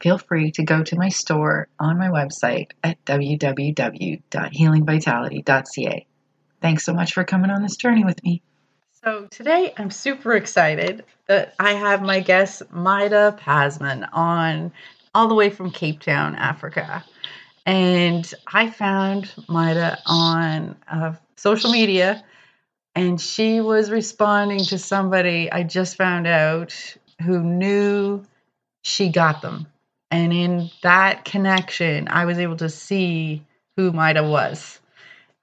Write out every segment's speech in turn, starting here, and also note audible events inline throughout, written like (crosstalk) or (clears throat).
feel free to go to my store on my website at www.healingvitality.ca. Thanks so much for coming on this journey with me. So, today I'm super excited that I have my guest, Maida Pasman, on all the way from Cape Town, Africa. And I found Maida on uh, social media, and she was responding to somebody I just found out who knew she got them and in that connection, I was able to see who Maida was.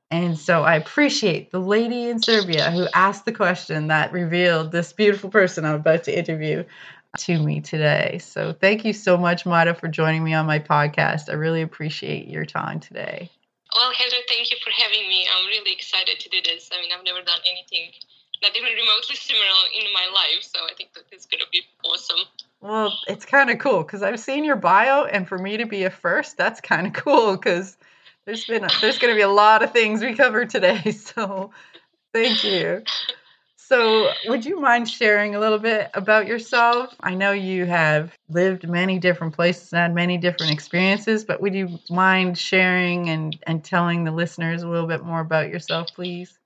And so I appreciate the lady in Serbia who asked the question that revealed this beautiful person I'm about to interview to me today. So thank you so much, Maida, for joining me on my podcast. I really appreciate your time today. Well, Heather, thank you for having me. I'm really excited to do this. I mean, I've never done anything not even remotely similar in my life, so I think that it's going to be awesome. Well, it's kind of cool because I've seen your bio, and for me to be a first, that's kind of (laughs) cool because there's been a, there's going to be a lot of things we covered today. (laughs) So, thank you. So, would you mind sharing a little bit about yourself? I know you have lived many different places and had many different experiences, but would you mind sharing and, and telling the listeners a little bit more about yourself, please?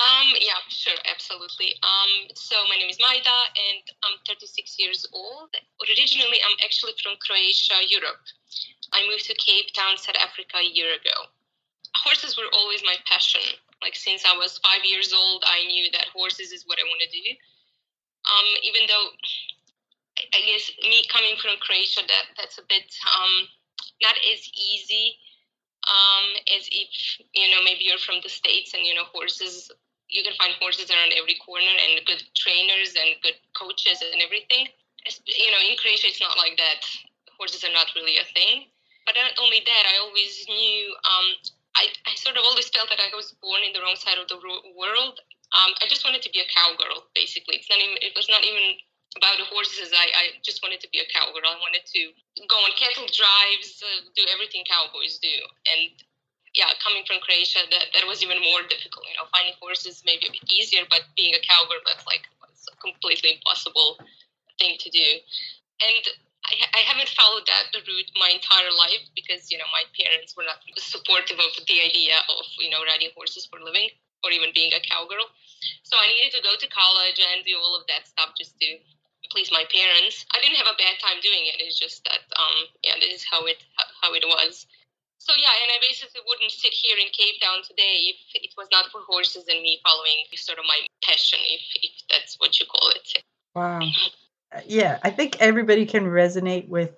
Um, yeah, sure, absolutely. Um, so my name is Maida, and I'm 36 years old. Originally, I'm actually from Croatia, Europe. I moved to Cape Town, South Africa, a year ago. Horses were always my passion. Like since I was five years old, I knew that horses is what I want to do. Um, even though I guess me coming from Croatia, that that's a bit um, not as easy um, as if you know maybe you're from the states and you know horses you can find horses around every corner and good trainers and good coaches and everything. You know, in Croatia, it's not like that. Horses are not really a thing. But not only that, I always knew, um, I, I sort of always felt that I was born in the wrong side of the world. Um, I just wanted to be a cowgirl, basically. It's not even, it was not even about the horses. I, I just wanted to be a cowgirl. I wanted to go on cattle drives, uh, do everything cowboys do. And yeah, coming from Croatia, that, that was even more difficult. You know, finding horses maybe a bit easier, but being a cowgirl, that's like a completely impossible thing to do. And I, I haven't followed that route my entire life because you know my parents were not supportive of the idea of you know riding horses for a living or even being a cowgirl. So I needed to go to college and do all of that stuff just to please my parents. I didn't have a bad time doing it. It's just that um yeah, this is how it how it was. So yeah, and I basically wouldn't sit here in Cape Town today if it was not for horses and me following sort of my passion, if if that's what you call it. Wow. Yeah, I think everybody can resonate with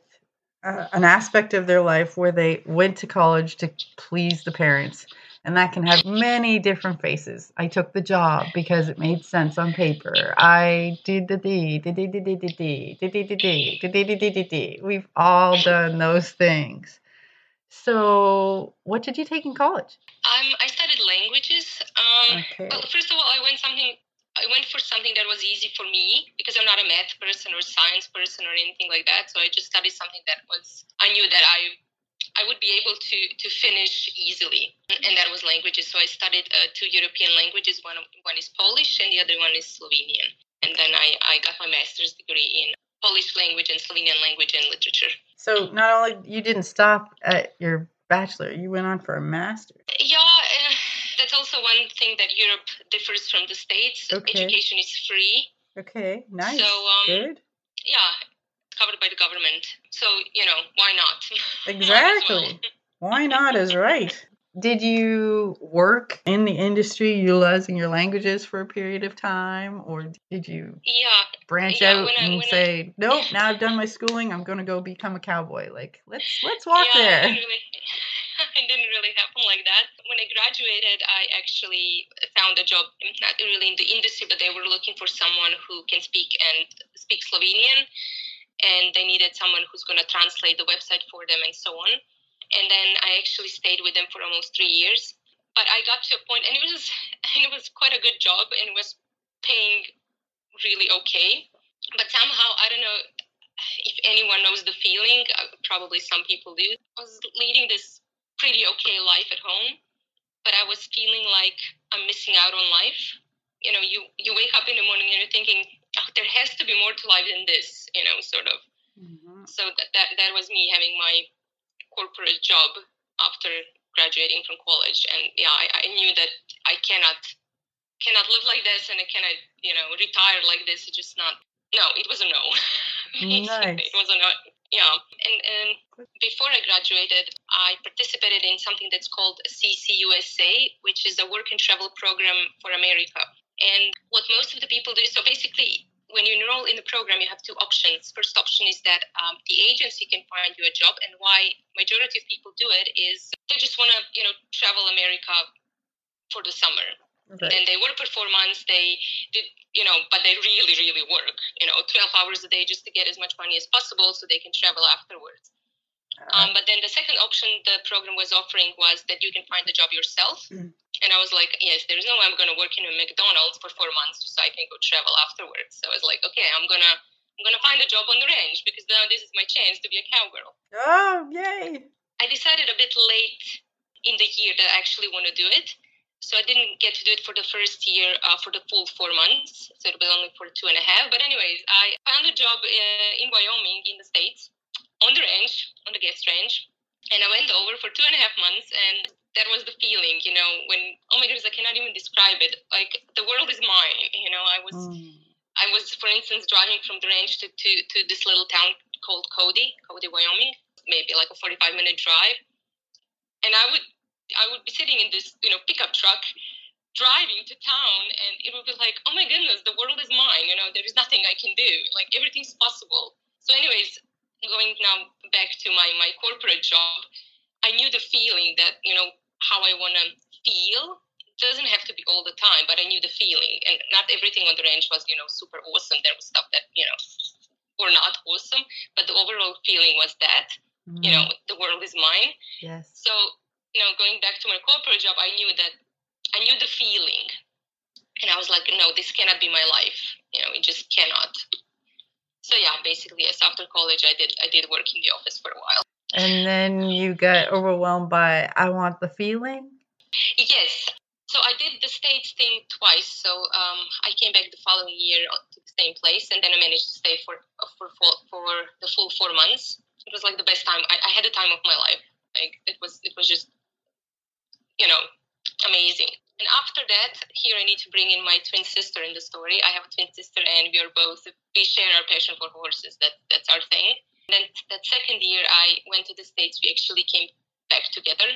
uh, an aspect of their life where they went to college to please the parents and that can have many different faces. I took the job because it made sense on paper. I did the D, did the D, did the D, did the D, did the D, did the D. We've all done those things. So, what did you take in college? Um, I studied languages. Um, okay. Well, first of all, I went something. I went for something that was easy for me because I'm not a math person or science person or anything like that. So I just studied something that was I knew that I I would be able to to finish easily, and that was languages. So I studied uh, two European languages. One one is Polish and the other one is Slovenian. And then I I got my master's degree in Polish language and Slovenian language and literature. So not only you didn't stop at your bachelor, you went on for a master. Yeah, uh, that's also one thing that Europe differs from the states. Okay. Education is free. Okay, nice. So um, good. Yeah, covered by the government. So, you know, why not? (laughs) Exactly. why not is right. Did you work in the industry utilizing your languages for a period of time, or did you yeah branch Yeah, out I- and when I- say, "Nope, (laughs) now I've done my schooling. I'm going to go become a cowboy"? Like, let's let's walk yeah, there. really, (laughs) it didn't really happen like that. When I graduated, I actually found a job, not really in the industry, but they were looking for someone who can speak and speak Slovenian, and they needed someone who's going to translate the website for them and so on. And then I actually stayed with them for almost three years. But I got to a point, and it was (laughs) it was quite a good job, and it was paying really okay. But somehow, I don't know if anyone knows the feeling. uh, Probably some people do. I was leading this pretty okay life at home, but I was feeling like I'm missing out on life. You know, you you wake up in the morning and you're thinking, oh, there has to be more to life than this. You know, sort of. Mhm. So that that, that was me having my corporate job after graduating from college, and yeah, I, I knew that I cannot cannot live like this, and I cannot you know retire like this. It's just not. No, it was a no. (laughs) Nice. It was a no. Yeah, and and before I graduated, I participated in something that's called CCUSA, which is a work and travel program for America. And what most of the people do, so basically, when you enroll in the program, you have two options. First option is that um, the agency can find you a job, and why majority of people do it is they just want to, you know, travel America for the summer Right. and they work for four months they did you know but they really really work you know 12 hours a day just to get as much money as possible so they can travel afterwards Uh, um, but then the second option the program was offering was that you can find the job yourself Mm. And i was like yes there's no way i'm going to work in a mcdonald's for four months just so i can go travel afterwards so i was like okay i'm going to i'm to find a job on the range because now this is my chance to be a cowgirl oh, yay! I decided a bit late in the year that I actually want to do it. So I didn't get to do it for the first year uh, for the full four months. So it was only for two and a half. But anyways, I found a job uh, in Wyoming in the States on the range, on the guest range. And I went over for two and a half months and that was the feeling, you know, when, oh my goodness, I cannot even describe it. Like the world is mine, you know, I was Mm. I was, for instance, driving from the range to, to, to this little town called Cody, Cody, Wyoming, maybe like a 45 minute drive. And I would, I would be sitting in this, you know, pickup truck driving to town and it would be like, oh my goodness, the world is mine. You know, there is nothing I can do. Like everything's possible. So anyways, going now back to my, my corporate job, I knew the feeling that, you know, how I want to feel doesn't have to be all the time, but I knew the feeling, and not everything on the range was, you know, super awesome. There was stuff that, you know, were not awesome, but the overall feeling was that, you know, mm. the world is mine. Yes. So, you know, going back to my corporate job, I knew that I knew the feeling, and I was like, no, this cannot be my life. You know, it just cannot. So yeah, basically, yes. After college, I did I did work in the office for a while. And then you got overwhelmed by I want the feeling. Yes. So I did the States thing twice. So um, I came back the following year to the same place, and then I managed to stay for for for, for the full four months. It was like the best time. I, I had the time of my life. Like it was it was just you know amazing. And after that, here I need to bring in my twin sister in the story. I have a twin sister, and we are both we share our passion for horses. That that's our thing. then that second year, I went to the states. We actually came back together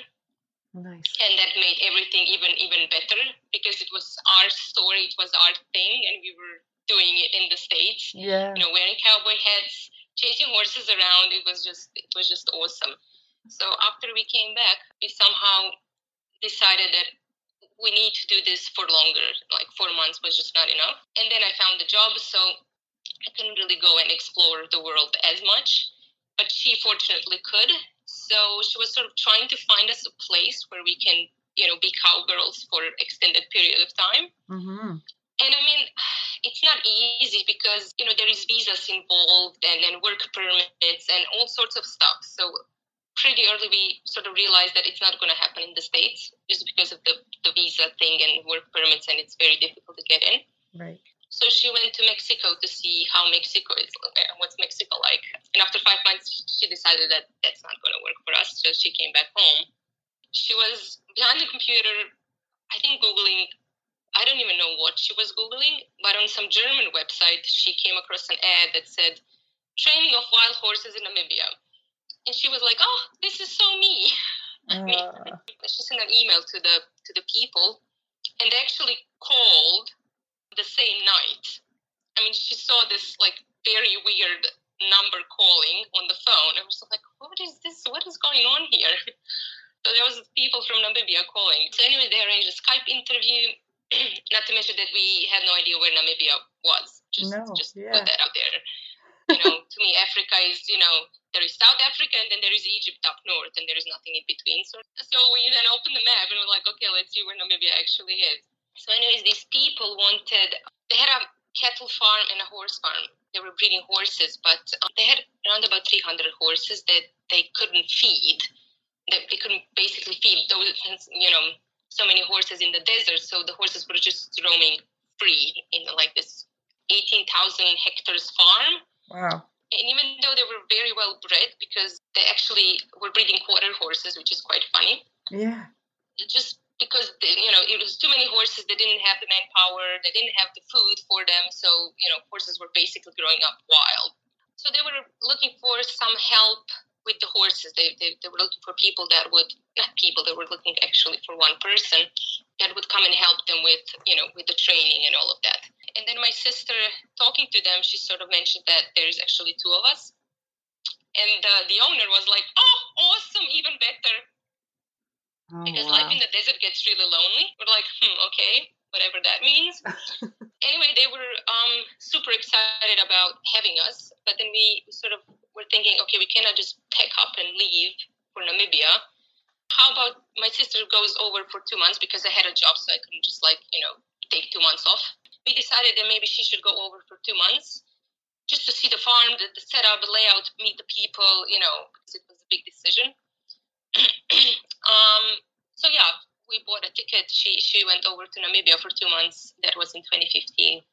Nice. and that made everything even even better because it was our story it was our thing and we were doing it in the states Yeah. you know wearing cowboy hats chasing horses around it was just it was just awesome so after we came back we somehow decided that we need to do this for longer like four months was just not enough and then i found a job so i couldn't really go and explore the world as much but she fortunately could so she was sort of trying to find us a place where we can you know be cowgirls for extended period of time Mm-hmm. and I mean, (sighs) it's not easy because you know there is visas involved and, and work permits and all sorts of stuff. So pretty early we sort of realized that it's not going to happen in the states just because of the, the visa thing and work permits, and it's very difficult to get in. Right. So she went to Mexico to see how Mexico is, uh, what's Mexico like. And after five months, she decided that that's not going to work for us. So she came back home. She was behind the computer, I think, Googling. I don't even know what she was Googling, but on some German website, she came across an ad that said training of wild horses in Namibia. And she was like, oh, this is so me. (laughs) Uh. she sent an email to the to the people, and they actually called the same night. I mean, she saw this like very weird number calling on the phone. I was like, what is this? What is going on here? (laughs) So there was people from Namibia calling. So anyway, they arranged a Skype interview. (clears throat) Not to mention that we had no idea where Namibia was. Just, no, just yeah. put that out there. You know, to me, Africa is you know there is South Africa and then there is Egypt up north, and there is nothing in between. So, so we then opened the map and we're like, okay, let's see where Namibia actually is. So, anyways, these people wanted. They had a cattle farm and a horse farm. They were breeding horses, but um, they had around about 300 horses that they couldn't feed that they couldn't basically feed those, you know, so many horses in the desert. So the horses were just roaming free in like this 18,000 hectares farm. Wow. And even though they were very well bred, because they actually were breeding quarter horses, which is quite funny. Yeah. Just because they, you know it was too many horses, they didn't have the manpower, they didn't have the food for them, so you know horses were basically growing up wild. So they were looking for some help with the horses. They, they, they were looking for people that would, not people, they were looking actually for one person that would come and help them with, you know, with the training and all of that. And then my sister, talking to them, she sort of mentioned that there's actually two of us. And uh, the owner was like, oh, awesome, even better. Oh, because wow. life in the desert gets really lonely. We're like, hmm, okay, whatever that means. (laughs) anyway, they were um, super excited about having us, but then we sort of were thinking, okay, we cannot just pack up and leave for Namibia. How about my sister goes over for two months because I had a job, so I couldn't just like, you know, take two months off. We decided that maybe she should go over for two months just to see the farm, the, the setup, the layout, meet the people, you know, because it was a big decision. (clears throat) um, so yeah, we bought a ticket. She she went over to Namibia for two months. That was in 2015,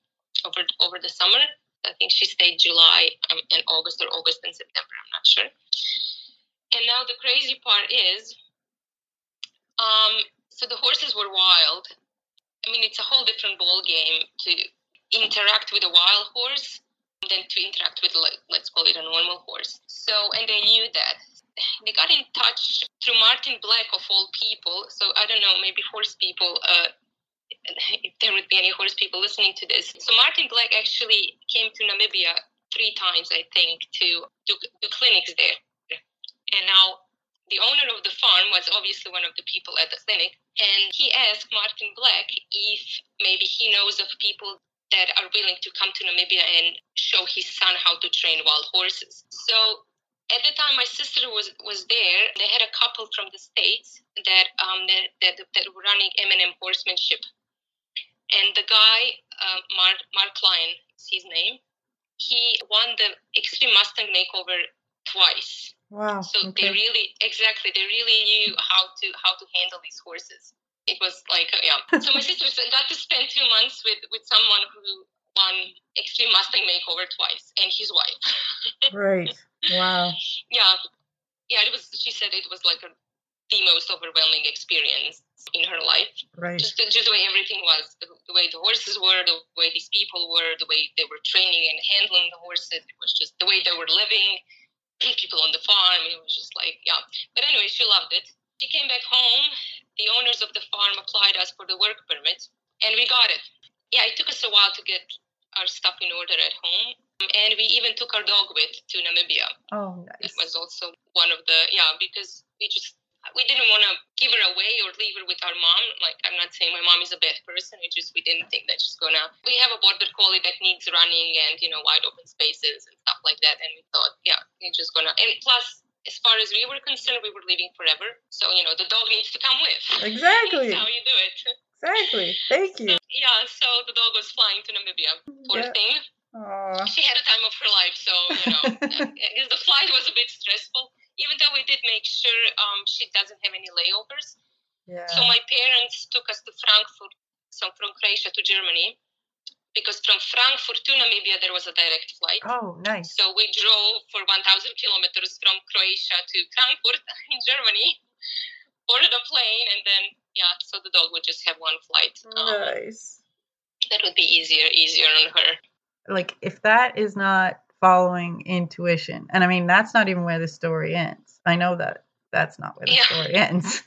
over over the summer. I think she stayed July um, and August or August and September. I'm not sure. And now the crazy part is, um, so the horses were wild. I mean, it's a whole different ball game to interact with a wild horse than to interact with, let's call it a normal horse. So, and they knew that. They got in touch through Martin Black of all people. So I don't know, maybe horse people uh, if there would be any horse people listening to this. So Martin Black actually came to Namibia three times, I think, to do, do clinics there. And now the owner of the farm was obviously one of the people at the clinic, and he asked Martin Black if maybe he knows of people that are willing to come to Namibia and show his son how to train wild horses. So at the time my sister was was there, they had a couple from the states that um that that, that were running M&M horsemanship and the guy, uh, Mark, Mark Klein, is his name, he won the Extreme Mustang Makeover twice. Wow. So okay. they really, exactly, they really knew how to how to handle these horses. It was like, uh, yeah. so my sister (laughs) got to spend two months with with someone who won Extreme Mustang Makeover twice, and his wife. (laughs) right. Wow. Yeah. Yeah. It was. She said it was like a, the most overwhelming experience in her life. Right. Just, just the way everything was, the, the, way the horses were, the way these people were, the way they were training and handling the horses. It was just the way they were living. People on the farm. It was just like, yeah. But anyway, she loved it. She came back home. The owners of the farm applied us for the work permit, and we got it. Yeah, it took us a while to get our stuff in order at home. And we even took our dog with to Namibia. Oh, nice. It was also one of the, yeah, because we just we didn't want to give her away or leave her with our mom. Like, I'm not saying my mom is a bad person. It just, we didn't think that she's gonna. We have a border collie that needs running and, you know, wide open spaces and stuff like that. And we thought, yeah, just gonna. And plus, as far as we were concerned, we were leaving forever. So, you know, the dog needs to come with. (laughs) Exactly. That's how you do it. Exactly. Thank you. So, yeah, so the dog was flying to Namibia. Poor yeah. thing. Aww. She had a time of her life, so, you know, (laughs) the flight was a bit stressful even though we did make sure um, she doesn't have any layovers. Yeah. So my parents took us to Frankfurt, so from Croatia to Germany, because from Frankfurt to Namibia there was a direct flight. Oh, nice. So we drove for 1,000 kilometers from Croatia to Frankfurt (laughs) in Germany, boarded a plane, and then yeah, so the dog would just have one flight. Um, nice. That would be easier, easier on her. Like if that is not following intuition. And I mean, that's not even where the story ends. I know that that's not where the Yeah. story (laughs) ends.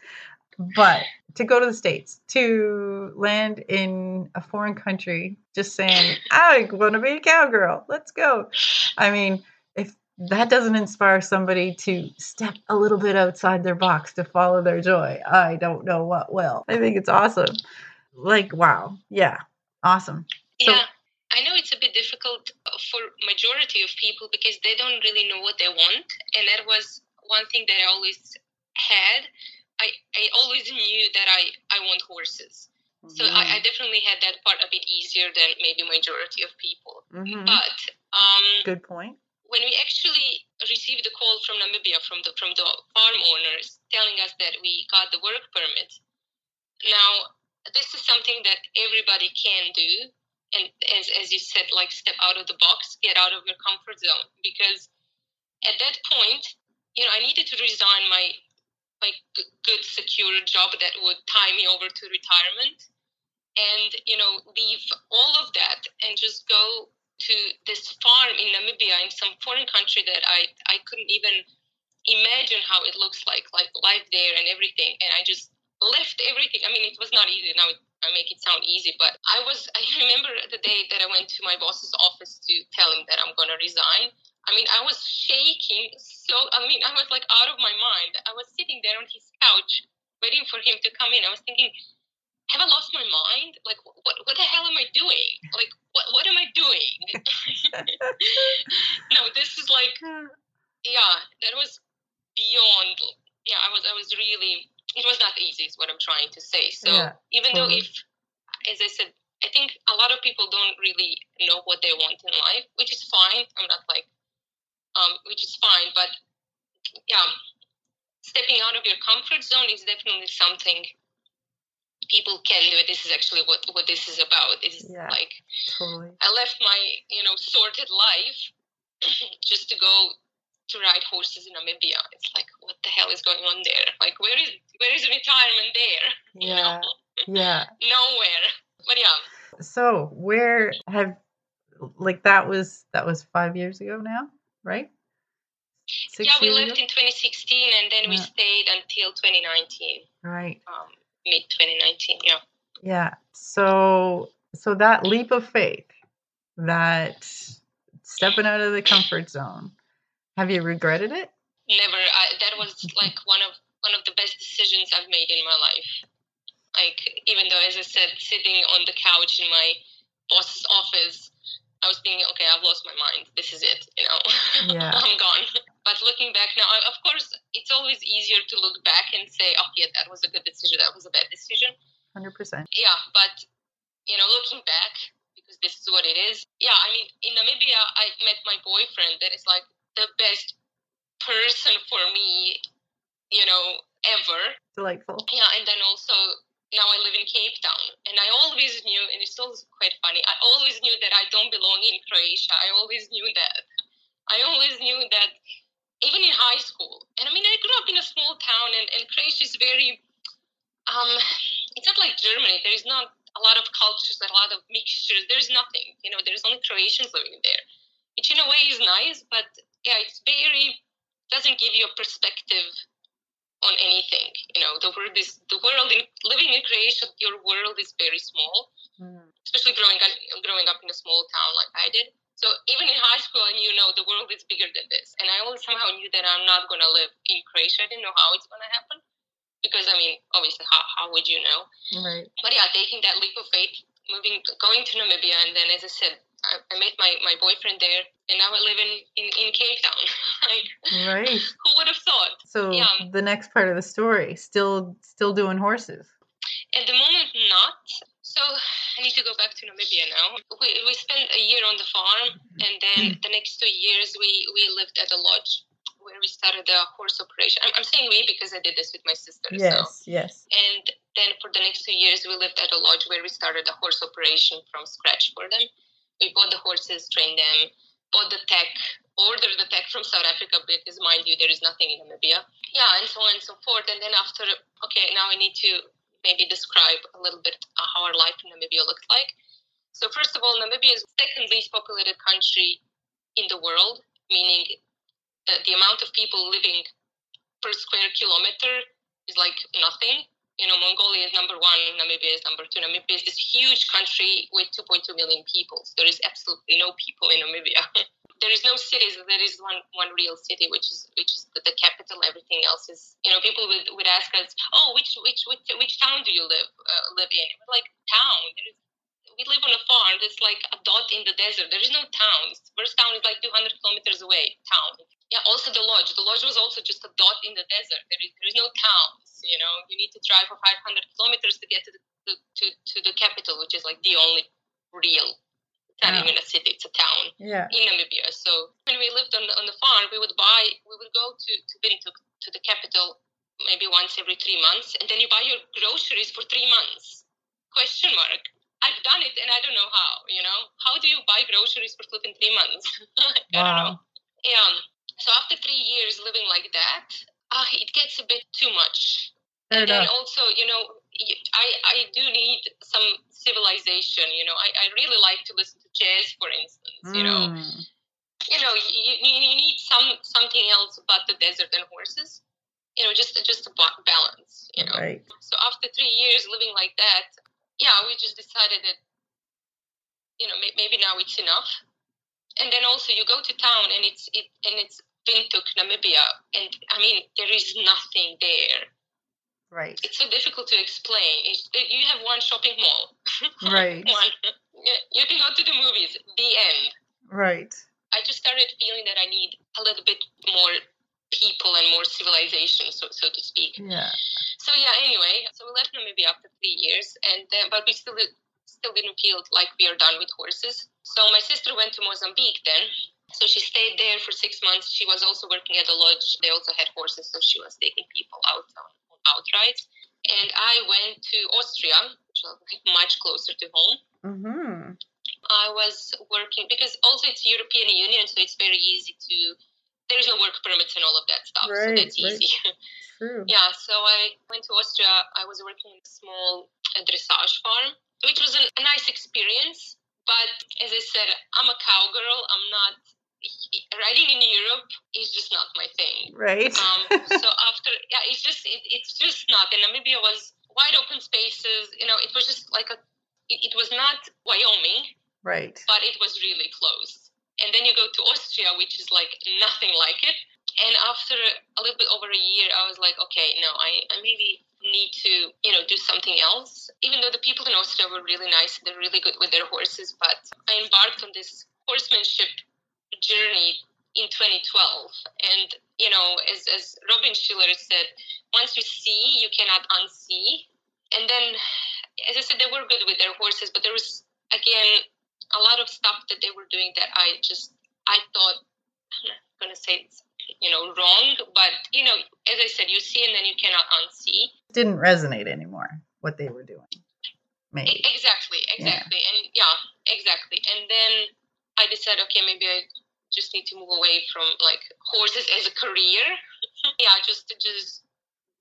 But to go to the States, to land in a foreign country, just saying, I want to be a cowgirl, let's go. I mean, if that doesn't inspire somebody to step a little bit outside their box to follow their joy, I don't know what will. I think it's awesome. Like, wow. Yeah. Awesome. So- yeah. I know it's a bit difficult for majority of people because they don't really know what they want, and that was one thing that I always had. I, I always knew that I, I want horses. So I, I definitely had that part a bit easier than maybe majority of people. Mhm. But um, Good point. when we actually received the call from Namibia from the from the farm owners telling us that we got the work permit, now this is something that everybody can do, and as as you said, like step out of the box, get out of your comfort zone, because at that point, you know, I needed to resign my g- good secure job that would tie me over to retirement. And you know leave all of that and just go to this farm in Namibia in some foreign country that I I couldn't even imagine how it looks like like life there and everything. And I just left everything. I mean it was not easy. Now I make it sound easy but I was I remember the day that I went to my boss's office to tell him that I'm going to resign I mean, I was shaking so. I mean, I was like out of my mind. I was sitting there on his couch, waiting for him to come in. I was thinking, have I lost my mind? Like, what? What the hell am I doing? Like, what? What am I doing? (laughs) no, this is like, (laughs) yeah, that was beyond. Yeah, I was. I was really. It was not easy. Is what I'm trying to say. So Yeah, even though if, as I said, I think a lot of people don't really know what they want in life, which is fine. I'm not like um, which is fine. But yeah, stepping out of your comfort zone is definitely something people can do. This is actually what what this is about. It's Yeah. like Totally. I left my you know sorted life (clears throat) just to go to ride horses in Namibia. It's like what the hell is going on there? Like where is where is retirement there? (laughs) You Yeah. know? Yeah. (laughs) Nowhere. But yeah. So where have like that was that was five years ago now, right? Six yeah, we left ago? in 2016 and then we stayed until 2019, Right. um, mid 2019. Yeah. Yeah. So so that leap of faith, that stepping out of the comfort zone, have you regretted it? Never. I, that was like one of one of the best decisions I've made in my life. Like even though, as I said, sitting on the couch in my boss's office, was thinking, okay, I've lost my mind. This is it. You know, (laughs) Yeah. I'm gone. But looking back now, of course, it's always easier to look back and say, oh yeah, that was a good decision. That was a bad decision. Hundred percent. yeah, but you know, looking back, because this is what it is. Yeah, I mean, in Namibia, I met my boyfriend. That is like the best person for me, you know, ever. Delightful. Yeah, and then also now I live in Cape Town, and I always knew, and it's always quite funny. I always knew that I don't belong in Croatia. I always knew that. I always knew that, even in high school. And I mean, I grew up in a small town, and, and Croatia is very. Um, it's not like Germany. There is not a lot of cultures, a lot of mixtures. There's nothing. You know, there's only Croatians living there, which in a way is nice, but yeah, it's very doesn't give you a perspective on anything. You know, the world is the world in living in Croatia. Your world is very small, Mm. especially growing up growing up in a small town like I did. So even in high school, and you know, the world is bigger than this, and I always somehow knew that I'm not going to live in Croatia. I didn't know how it's going to happen because I mean, obviously, how how would you know? Right. But yeah, taking that leap of faith, moving, going to Namibia, and then as I said, I, I met my, my boyfriend there, and now I live in in, in Cape Town. (laughs) like, Right. (laughs) who would have thought? So Yeah. the next part of the story, still still doing horses. At the moment, not. So I need to go back to Namibia now. We, we spent a year on the farm, and then mm. the next two years we, we lived at a lodge where we started a horse operation. I'm, I'm saying we because I did this with my sister. So. Yes, yes. And then for the next two years, we lived at a lodge where we started a horse operation from scratch for them. We bought the horses, trained them, bought the tech, ordered the tech from South Africa because, mind you, there is nothing in Namibia. Yeah, and so on and so forth. And then after, okay, now I need to maybe describe a little bit how our life in Namibia looked like. So first of all, Namibia is the second least populated country in the world, meaning the, the amount of people living per square kilometer is like nothing. You know, Mongolia is number one, Namibia is number two. Namibia is this huge country with 2.2 million people. So there is absolutely no people in Namibia. (laughs) there is no cities. There is one one real city, which is which is the, the, capital. Everything else is, you know, people would, would ask us, oh, which which which, which town do you live uh, live in? We're like town. We live on a farm that's like a dot in the desert. There is no town. First town is like 200 kilometers away. Town. Yeah. Also the lodge. The lodge was also just a dot in the desert. There is there is no towns. You know, you need to drive for 500 kilometers to get to the to, to the capital, which is like the only real. It's not even a city. It's a town. Yeah. In Namibia. So when we lived on the, on the farm, we would buy. We would go to to Windhoek, to the capital, maybe once every three months, and then you buy your groceries for three months. Question mark I've done it and I don't know how, you know? How do you buy groceries for flipping three months? (laughs) I wow. don't know. Yeah. So after three years living like that, uh, it gets a bit too much. Fair and enough. then also, you know, I, I do need some civilization, you know. I, I really like to listen to jazz, for instance, you know. Mm. You know, you, you need some something else but the desert and horses you know, just just a balance, you know. Right. So after three years living like that, yeah, we just decided that, you know, maybe now it's enough. And then also you go to town and it's it and it's Windhoek, Namibia, and I mean there is nothing there. Right. It's so difficult to explain. It's, you have one shopping mall. (laughs) Right. one. You can go to the movies. The end. Right. I just started feeling that I need a little bit more people and more civilization, so so to speak. Yeah. So yeah. Anyway, so we left Namibia after three years, and but we still still didn't feel like we are done with horses. So my sister went to Mozambique then. So she stayed there for six months. She was also working at the lodge. They also had horses, so she was taking people out on, on outright. And I went to Austria, which was much closer to home. Mm-hmm. I was working because also it's European Union, so it's very easy to there's no work permits and all of that stuff, right, so that's easy. (laughs) True. yeah, so I went to Austria. I was working in a small dressage farm, which was a, a nice experience. But as I said, I'm a cowgirl. I'm not riding in Europe is just not my thing. Right. um, (laughs) so after, yeah, it's just it, it's just not. And Namibia was wide open spaces. You know, it was just like a. It, it was not Wyoming. Right. But it was really close. And then you go to Austria, which is like nothing like it. And after a little bit over a year, I was like, okay, no, I, I maybe need to, you know, do something else. Even though the people in Austria were really nice, they're really good with their horses, but I embarked on this horsemanship journey in 2012. And, you know, as, as Robin Schiller said, once you see, you cannot unsee. And then, as I said, they were good with their horses, but there was, again, a lot of stuff that they were doing that I just I thought I'm not gonna say it's you know wrong, but you know, as I said, you see and then you cannot unsee. Didn't resonate anymore what they were doing. Maybe. Exactly, exactly. Yeah. And yeah, exactly. And then I decided, okay, maybe I just need to move away from like horses as a career. (laughs) yeah, just to just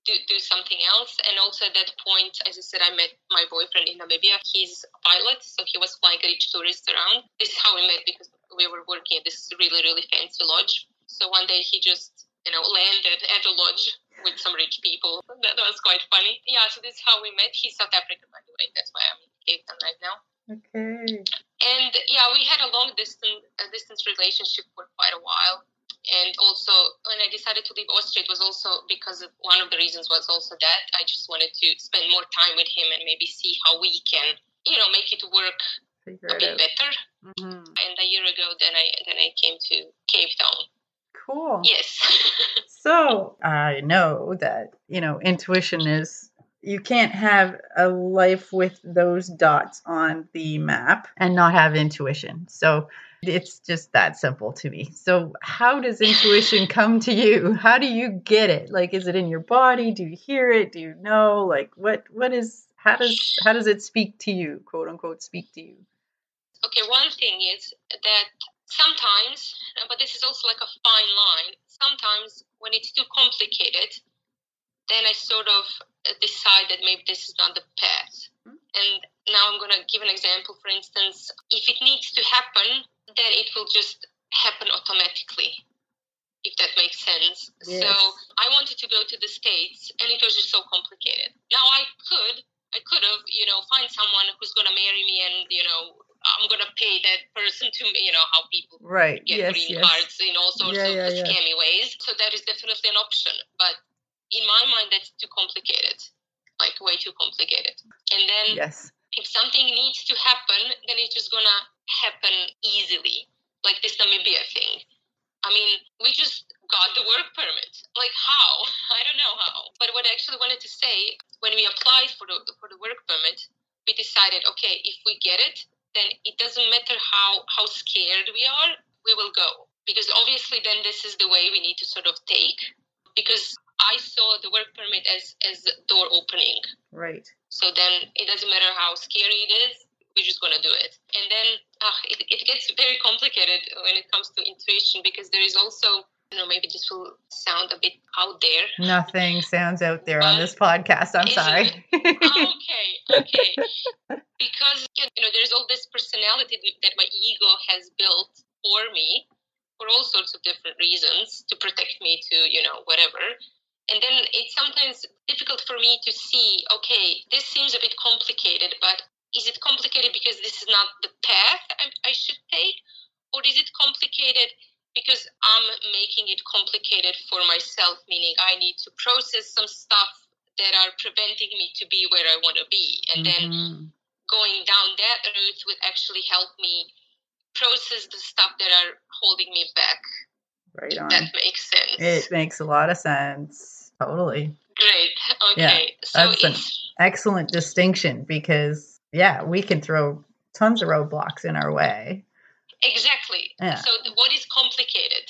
do, do something else. And also at that point, as I said, I met my boyfriend in Namibia. He's a pilot, so he was flying rich tourists around. This is how we met because we were working at this really, really fancy lodge. So one day he just, you know, landed at the lodge with some rich people. That was quite funny. Yeah, so this is how we met. He's South African, by the way. That's why I'm in Cape Town right now. Okay. And yeah, we had a long distance a distance relationship for quite a while and also when I decided to leave Austria, it was also because of, one of the reasons was also that I just wanted to spend more time with him and maybe see how we can, you know, make it work Figure a bit out. better. Mm-hmm. And a year ago, then I then I came to Cape Town. Cool. Yes. (laughs) so I know that you know intuition is you can't have a life with those dots on the map and not have intuition. So it's just that simple to me. So, how does intuition come to you? How do you get it? Like is it in your body? Do you hear it? Do you know? Like what what is how does how does it speak to you, quote unquote speak to you? Okay, one thing is that sometimes, but this is also like a fine line. Sometimes when it's too complicated, then I sort of decide that maybe this is not the path. Mm-hmm. And now I'm going to give an example. For instance, if it needs to happen, then it will just happen automatically if that makes sense. Yes. So I wanted to go to the States and it was just so complicated. Now I could I could have, you know, find someone who's gonna marry me and, you know, I'm gonna pay that person to me, you know, how people Right. get Yes. green Yes. cards in all sorts Yeah, of yeah, yeah. scammy ways. So that is definitely an option. But in my mind that's too complicated. Like way too complicated. And then Yes. if something needs to happen, then it's just gonna happen easily, like this Namibia thing. I mean, we just got the work permit. Like how? (laughs) I don't know how. But what I actually wanted to say, when we applied for the for the work permit, we decided, okay, if we get it, then it doesn't matter how how scared we are, we will go because obviously then this is the way we need to sort of take because I saw the work permit as as door opening. Right. So then it doesn't matter how scary it is, we're just going to do it. And then uh, it, it gets very complicated when it comes to intuition because there is also, you know, maybe this will sound a bit out there. Nothing sounds out there on this podcast. I'm sorry. (laughs) okay, okay. Because, you know, there's all this personality that my ego has built for me for all sorts of different reasons to protect me to, you know, whatever. And then it's sometimes difficult for me to see, okay, this seems a bit complicated, but is it complicated because this is not the path I, I should take? Or is it complicated because I'm making it complicated for myself, meaning I need to process some stuff that are preventing me to be where I want to be. And then Mhm. going down that route would actually help me process the stuff that are holding me back. Right on. that makes sense. It makes a lot of sense. Totally. Great. Okay. so that's an- Excellent distinction because, yeah, we can throw tons of roadblocks in our way. exactly. Yeah. So what is complicated?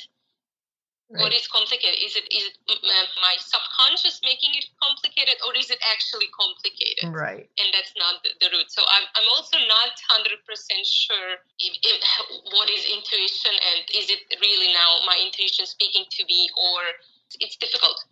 What Right. is complicated? Is it is it my subconscious making it complicated, or is it actually complicated? Right. and that's not the, the root. So I'm, I'm also not 100% sure if, if, (laughs) what is intuition and is it really now my intuition speaking to me or it's difficult.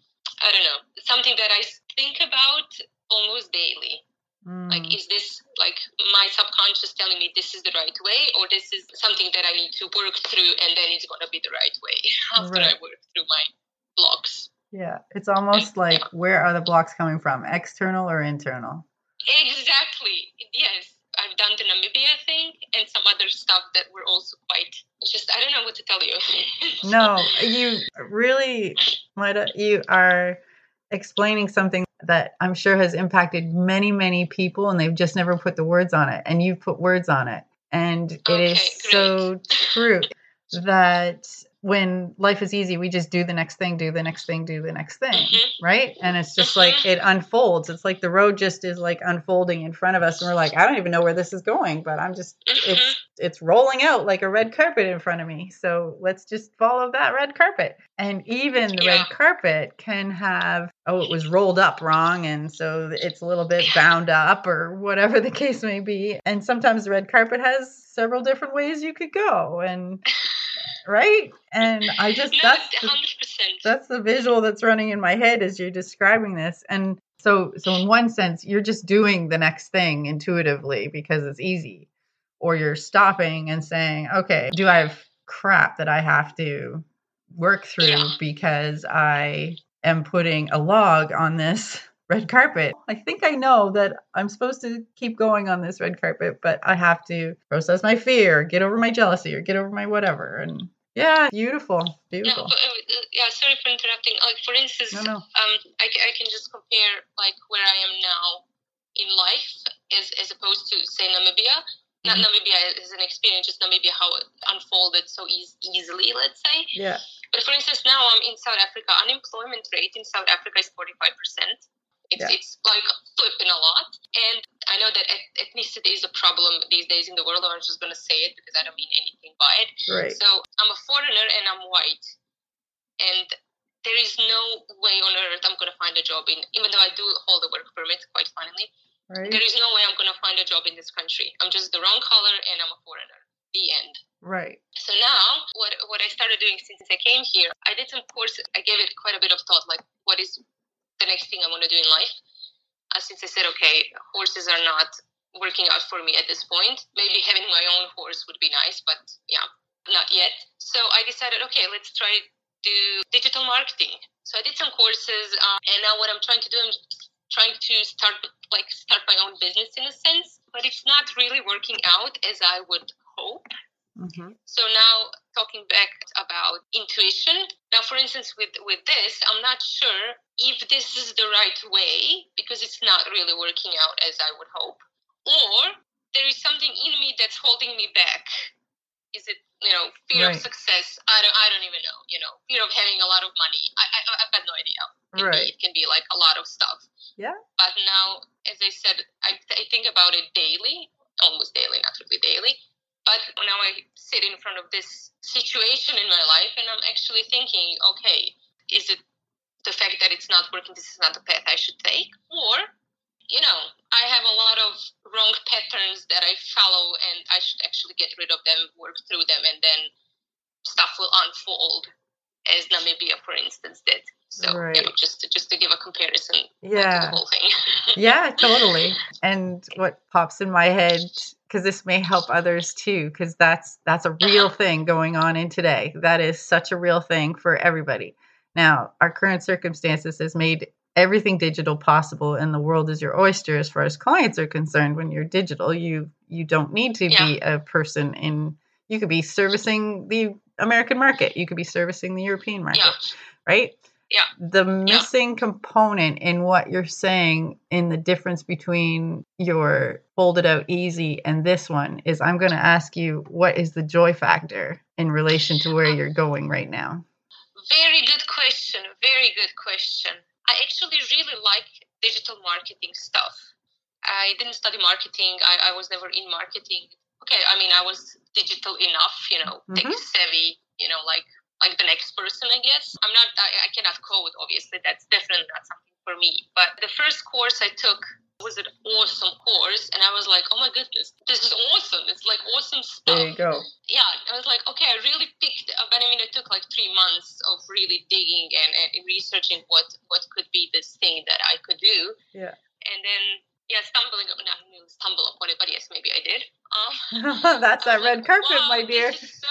I don't know. Something that I think about almost daily. Like, Mm. is this like my subconscious telling me this is the right way or this is something that I need to work through and then it's going to be the right way (laughs) after I work through my blocks? Yeah. It's almost like where are the blocks coming from? External or internal? Exactly. Yes. I've done the Namibia thing and some other stuff that were also quite just I don't know what to tell you. (laughs) No, you really, Maida, you are explaining something that I'm sure has impacted many, many people, and they've just never put the words on it. And you've put words on it. And it is Okay, so (laughs) true that when life is easy, we just do the next thing, do the next thing, do the next thing, Mhm. right? And it's just like it unfolds. It's like the road just is like unfolding in front of us, and we're like, I don't even know where this is going, but I'm just, Mhm. it's it's rolling out like a red carpet in front of me. So let's just follow that red carpet. And even the Yeah. red carpet can have, oh, it was rolled up wrong. And so it's a little bit bound up or whatever the case may be. And sometimes the red carpet has several different ways you could go. And (laughs) right. And I just, no, that's the, hundred percent. that's the visual that's running in my head as you're describing this. And so, so in one sense, you're just doing the next thing intuitively because it's easy or you're stopping and saying, okay, do I have crap that I have to work through Yeah. because I am putting a log on this (laughs) red carpet? I think I know that I'm supposed to keep going on this red carpet, but I have to process my fear, get over my jealousy, or get over my whatever. And yeah, beautiful, beautiful. but, uh, yeah, sorry for interrupting. Like for instance, No, no. um, I, I can just compare like where I am now in life as as opposed to say Namibia. Not Mhm. Namibia as an experience, just Namibia how it unfolded so eas easily. Let's say. Yeah. But for instance, now I'm in South Africa. Unemployment rate in South Africa is 45 percent. It's Yeah. it's like flipping a lot. And I know that eth- ethnicity is a problem these days in the world. I'm just gonna say it because I don't mean anything by it. Right. So I'm a foreigner and I'm white, and there is no way on earth I'm gonna find a job in. Even though I do hold a work permit, quite finally. Right. there is no way I'm gonna find a job in this country. I'm just the wrong color and I'm a foreigner. The end. Right. So now, what what I started doing since I came here, I did some courses. I gave it quite a bit of thought, like what is the next thing I want to do in life. Since I said, okay, horses are not working out for me at this point. Maybe having my own horse would be nice, but yeah, not yet. So I decided, okay, let's try do digital marketing. So I did some courses, uh, and now what I'm trying to do, I'm trying to start like start my own business in a sense, but it's not really working out as I would hope. Mm-hmm. So now talking back about intuition. Now, for instance, with with this, I'm not sure if this is the right way because it's not really working out as I would hope, or there is something in me that's holding me back. Is it you know fear right. of success? I don't I don't even know. You know fear of having a lot of money. I, I I've got no idea. It right. Be, it can be like a lot of stuff. Yeah. But now, as I said, I, I think about it daily, almost daily, not really daily. But now I sit in front of this situation in my life and I'm actually thinking, okay, is it the fact that it's not working, this is not the path I should take? Or, you know, I have a lot of wrong patterns that I follow and I should actually get rid of them, work through them, and then stuff will unfold as Namibia, for instance, did. So right. you know, just to, just to give a comparison, yeah, the whole thing. (laughs) yeah, totally. And what pops in my head because this may help others too, because that's that's a real thing going on in today. That is such a real thing for everybody. Now, our current circumstances has made everything digital possible, and the world is your oyster as far as clients are concerned. When you're digital, you you don't need to yeah. be a person in. You could be servicing the American market. You could be servicing the European market, yeah. right? Yeah. The missing yeah. component in what you're saying in the difference between your folded out easy and this one is I'm going to ask you what is the joy factor in relation to where you're going right now? Very good question. Very good question. I actually really like digital marketing stuff. I didn't study marketing. I, I was never in marketing. Okay, I mean, I was digital enough, you know, mm-hmm. tech savvy, you know, like like the next person, I guess. I'm not, I, I cannot code, obviously. That's definitely not something for me. But the first course I took was an awesome course. And I was like, oh my goodness, this is awesome. It's like awesome stuff. There you go. Yeah. I was like, okay, I really picked, but I mean, it took like three months of really digging and, and researching what, what could be this thing that I could do. Yeah. And then yeah, stumbling, not stumble upon it, but yes, maybe I did. Um, (laughs) That's that red carpet, wow, my dear. so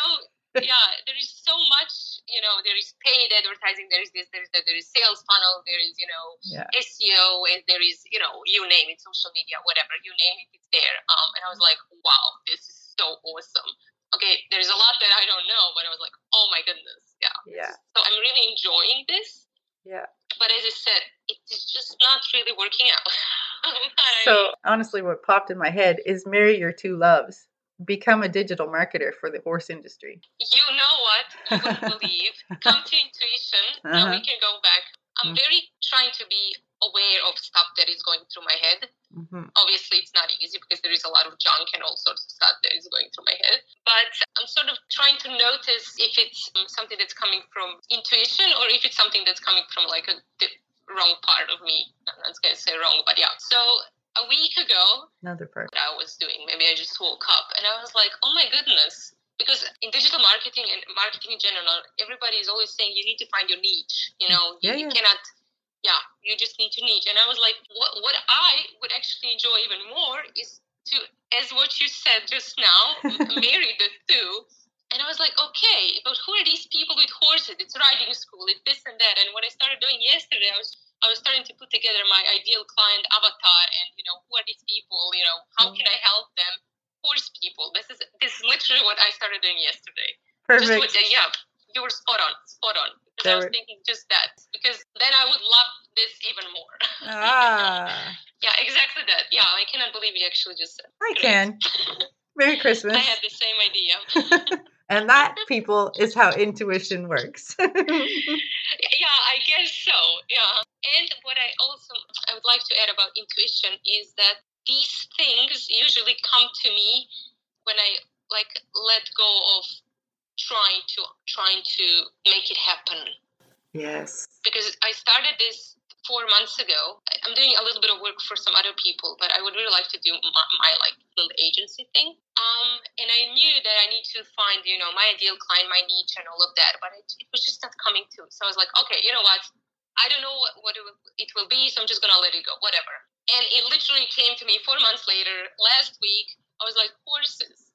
yeah, there is so much, you know, there is paid advertising, there is this, there is that, there is sales funnel, there is, you know, yeah. SEO, and there is, you know, you name it, social media, whatever, you name it, it's there. Um, and I was like, wow, this is so awesome. Okay, there's a lot that I don't know, but I was like, oh my goodness, yeah. Yeah. So I'm really enjoying this. Yeah. But as I said, it is just not really working out. (laughs) so honestly, what popped in my head is marry your two loves become a digital marketer for the horse industry? You know what? You wouldn't (laughs) believe. Come to intuition. Uh-huh. Now we can go back. I'm mm-hmm. very trying to be aware of stuff that is going through my head. Mm-hmm. Obviously, it's not easy because there is a lot of junk and all sorts of stuff that is going through my head. But I'm sort of trying to notice if it's something that's coming from intuition or if it's something that's coming from like a wrong part of me. I'm not going to say wrong, but yeah. So a week ago, another part I was doing. Maybe I just woke up and I was like, oh my goodness. Because in digital marketing and marketing in general, everybody is always saying you need to find your niche. You know, yeah, you, yeah. cannot, yeah, you just need to niche. And I was like, what, what I would actually enjoy even more is to, as what you said just now, (laughs) marry the two. And I was like, okay, but who are these people with horses? It's riding school, it's this and that. And what I started doing yesterday, I was I was starting to put together my ideal client avatar and you know who are these people you know how can I help them force people? This is this is literally what I started doing yesterday. Perfect. what, yeah you were spot on spot on. Because I was thinking just that because then I would love this even more. Ah. (laughs) Yeah exactly that. Yeah I cannot believe you actually just said I can. Merry Christmas (laughs) I had the same idea (laughs) and that people is how intuition works. (laughs) Yeah i guess so yeah. And what i also i would like to add about intuition is that these things usually come to me when i like let go of trying to trying to make it happen. Yes. Because i started this four months ago. I'm doing a little bit of work for some other people, but I would really like to do my, my like little agency thing. Um, and I knew that I need to find, you know, my ideal client, my niche, and all of that, but it, it was just not coming to. So I was like, okay, you know what? I don't know what, what it, will, be, so I'm just gonna let it go, whatever. And it literally came to me four months later, last week. I was like, horses.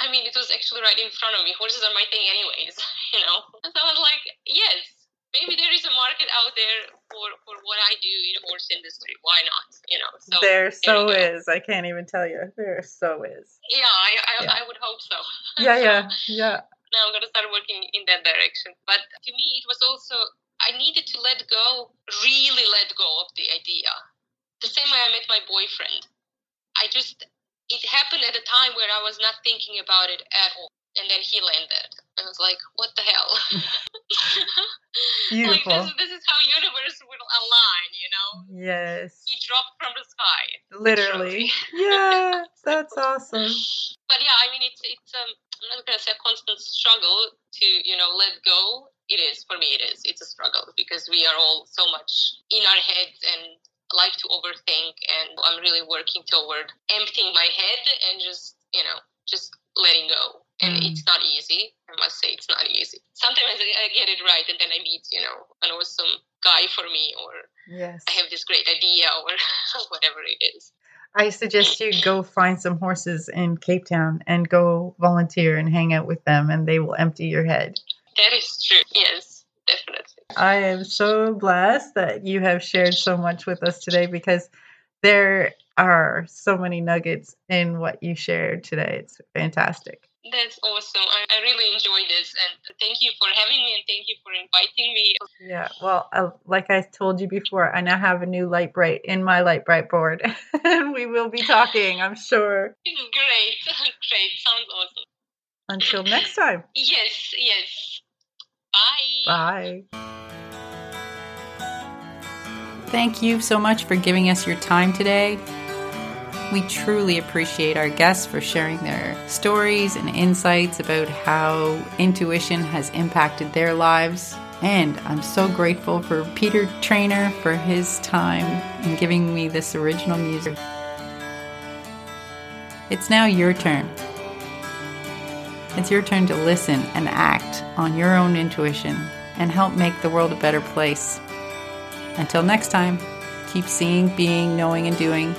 I mean, it was actually right in front of me. Horses are my thing, anyways, (laughs) you know? And so I was like, yes, maybe there is a market out there for, for what I do in horse industry. Why not? You know? So there so there is. I can't even tell you. There so is. Yeah, I, I, yeah. I would hope so. (laughs) Yeah, so yeah, yeah. Now I'm going to start working in that direction. But to me, it was also, I needed to let go, really let go of the idea. The same way I met my boyfriend. I just, it happened at a time where I was not thinking about it at all. And then he landed. I was like, what the hell? Beautiful. (laughs) like, this, this, is how universe will align, you know? Yes. He dropped from the sky. Literally. (laughs) yeah, that's awesome. But yeah, I mean, it's, it's um, I'm not to say a constant struggle to, you know, let go. It is, for me, it is. It's a struggle because we are all so much in our heads and like to overthink and I'm really working toward emptying my head and just, you know, just letting go. And mm. it's not easy. I must say it's not easy. Sometimes I get it right and then I meet, you know, an awesome guy for me or yes. I have this great idea (laughs) or whatever it is. I suggest you go find some horses in Cape Town and go volunteer and hang out with them and they will empty your head. That is true. Yes definitely. I am so blessed that you have shared so much with us today because there are so many nuggets in what you shared today. It's fantastic. That's awesome. I, I really enjoyed this and thank you for having me and thank you for inviting me. Yeah, well, I, like I told you before, I now have a new Lite-Brite in my Lite-Brite board (laughs) and we will be talking, I'm sure. (laughs) Great, (laughs) great. Sounds awesome. Until next (clears throat) time. Yes, yes. Bye. Bye. Thank you so much for giving us your time today. We truly appreciate our guests for sharing their stories and insights about how intuition has impacted their lives. And I'm so grateful for Peter Trainer for his time and giving me this original music. It's now your turn. It's your turn to listen and act on your own intuition and help make the world a better place. Until next time, keep seeing, being, knowing, and doing.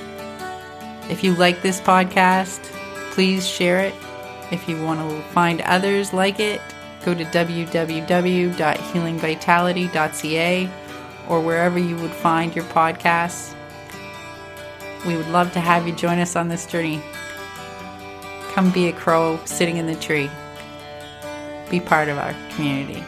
If you like this podcast, please share it. If you want to find others like it, go to www.healingvitality.ca or wherever you would find your podcasts. We would love to have you join us on this journey. Come be a crow sitting in the tree. Be part of our community.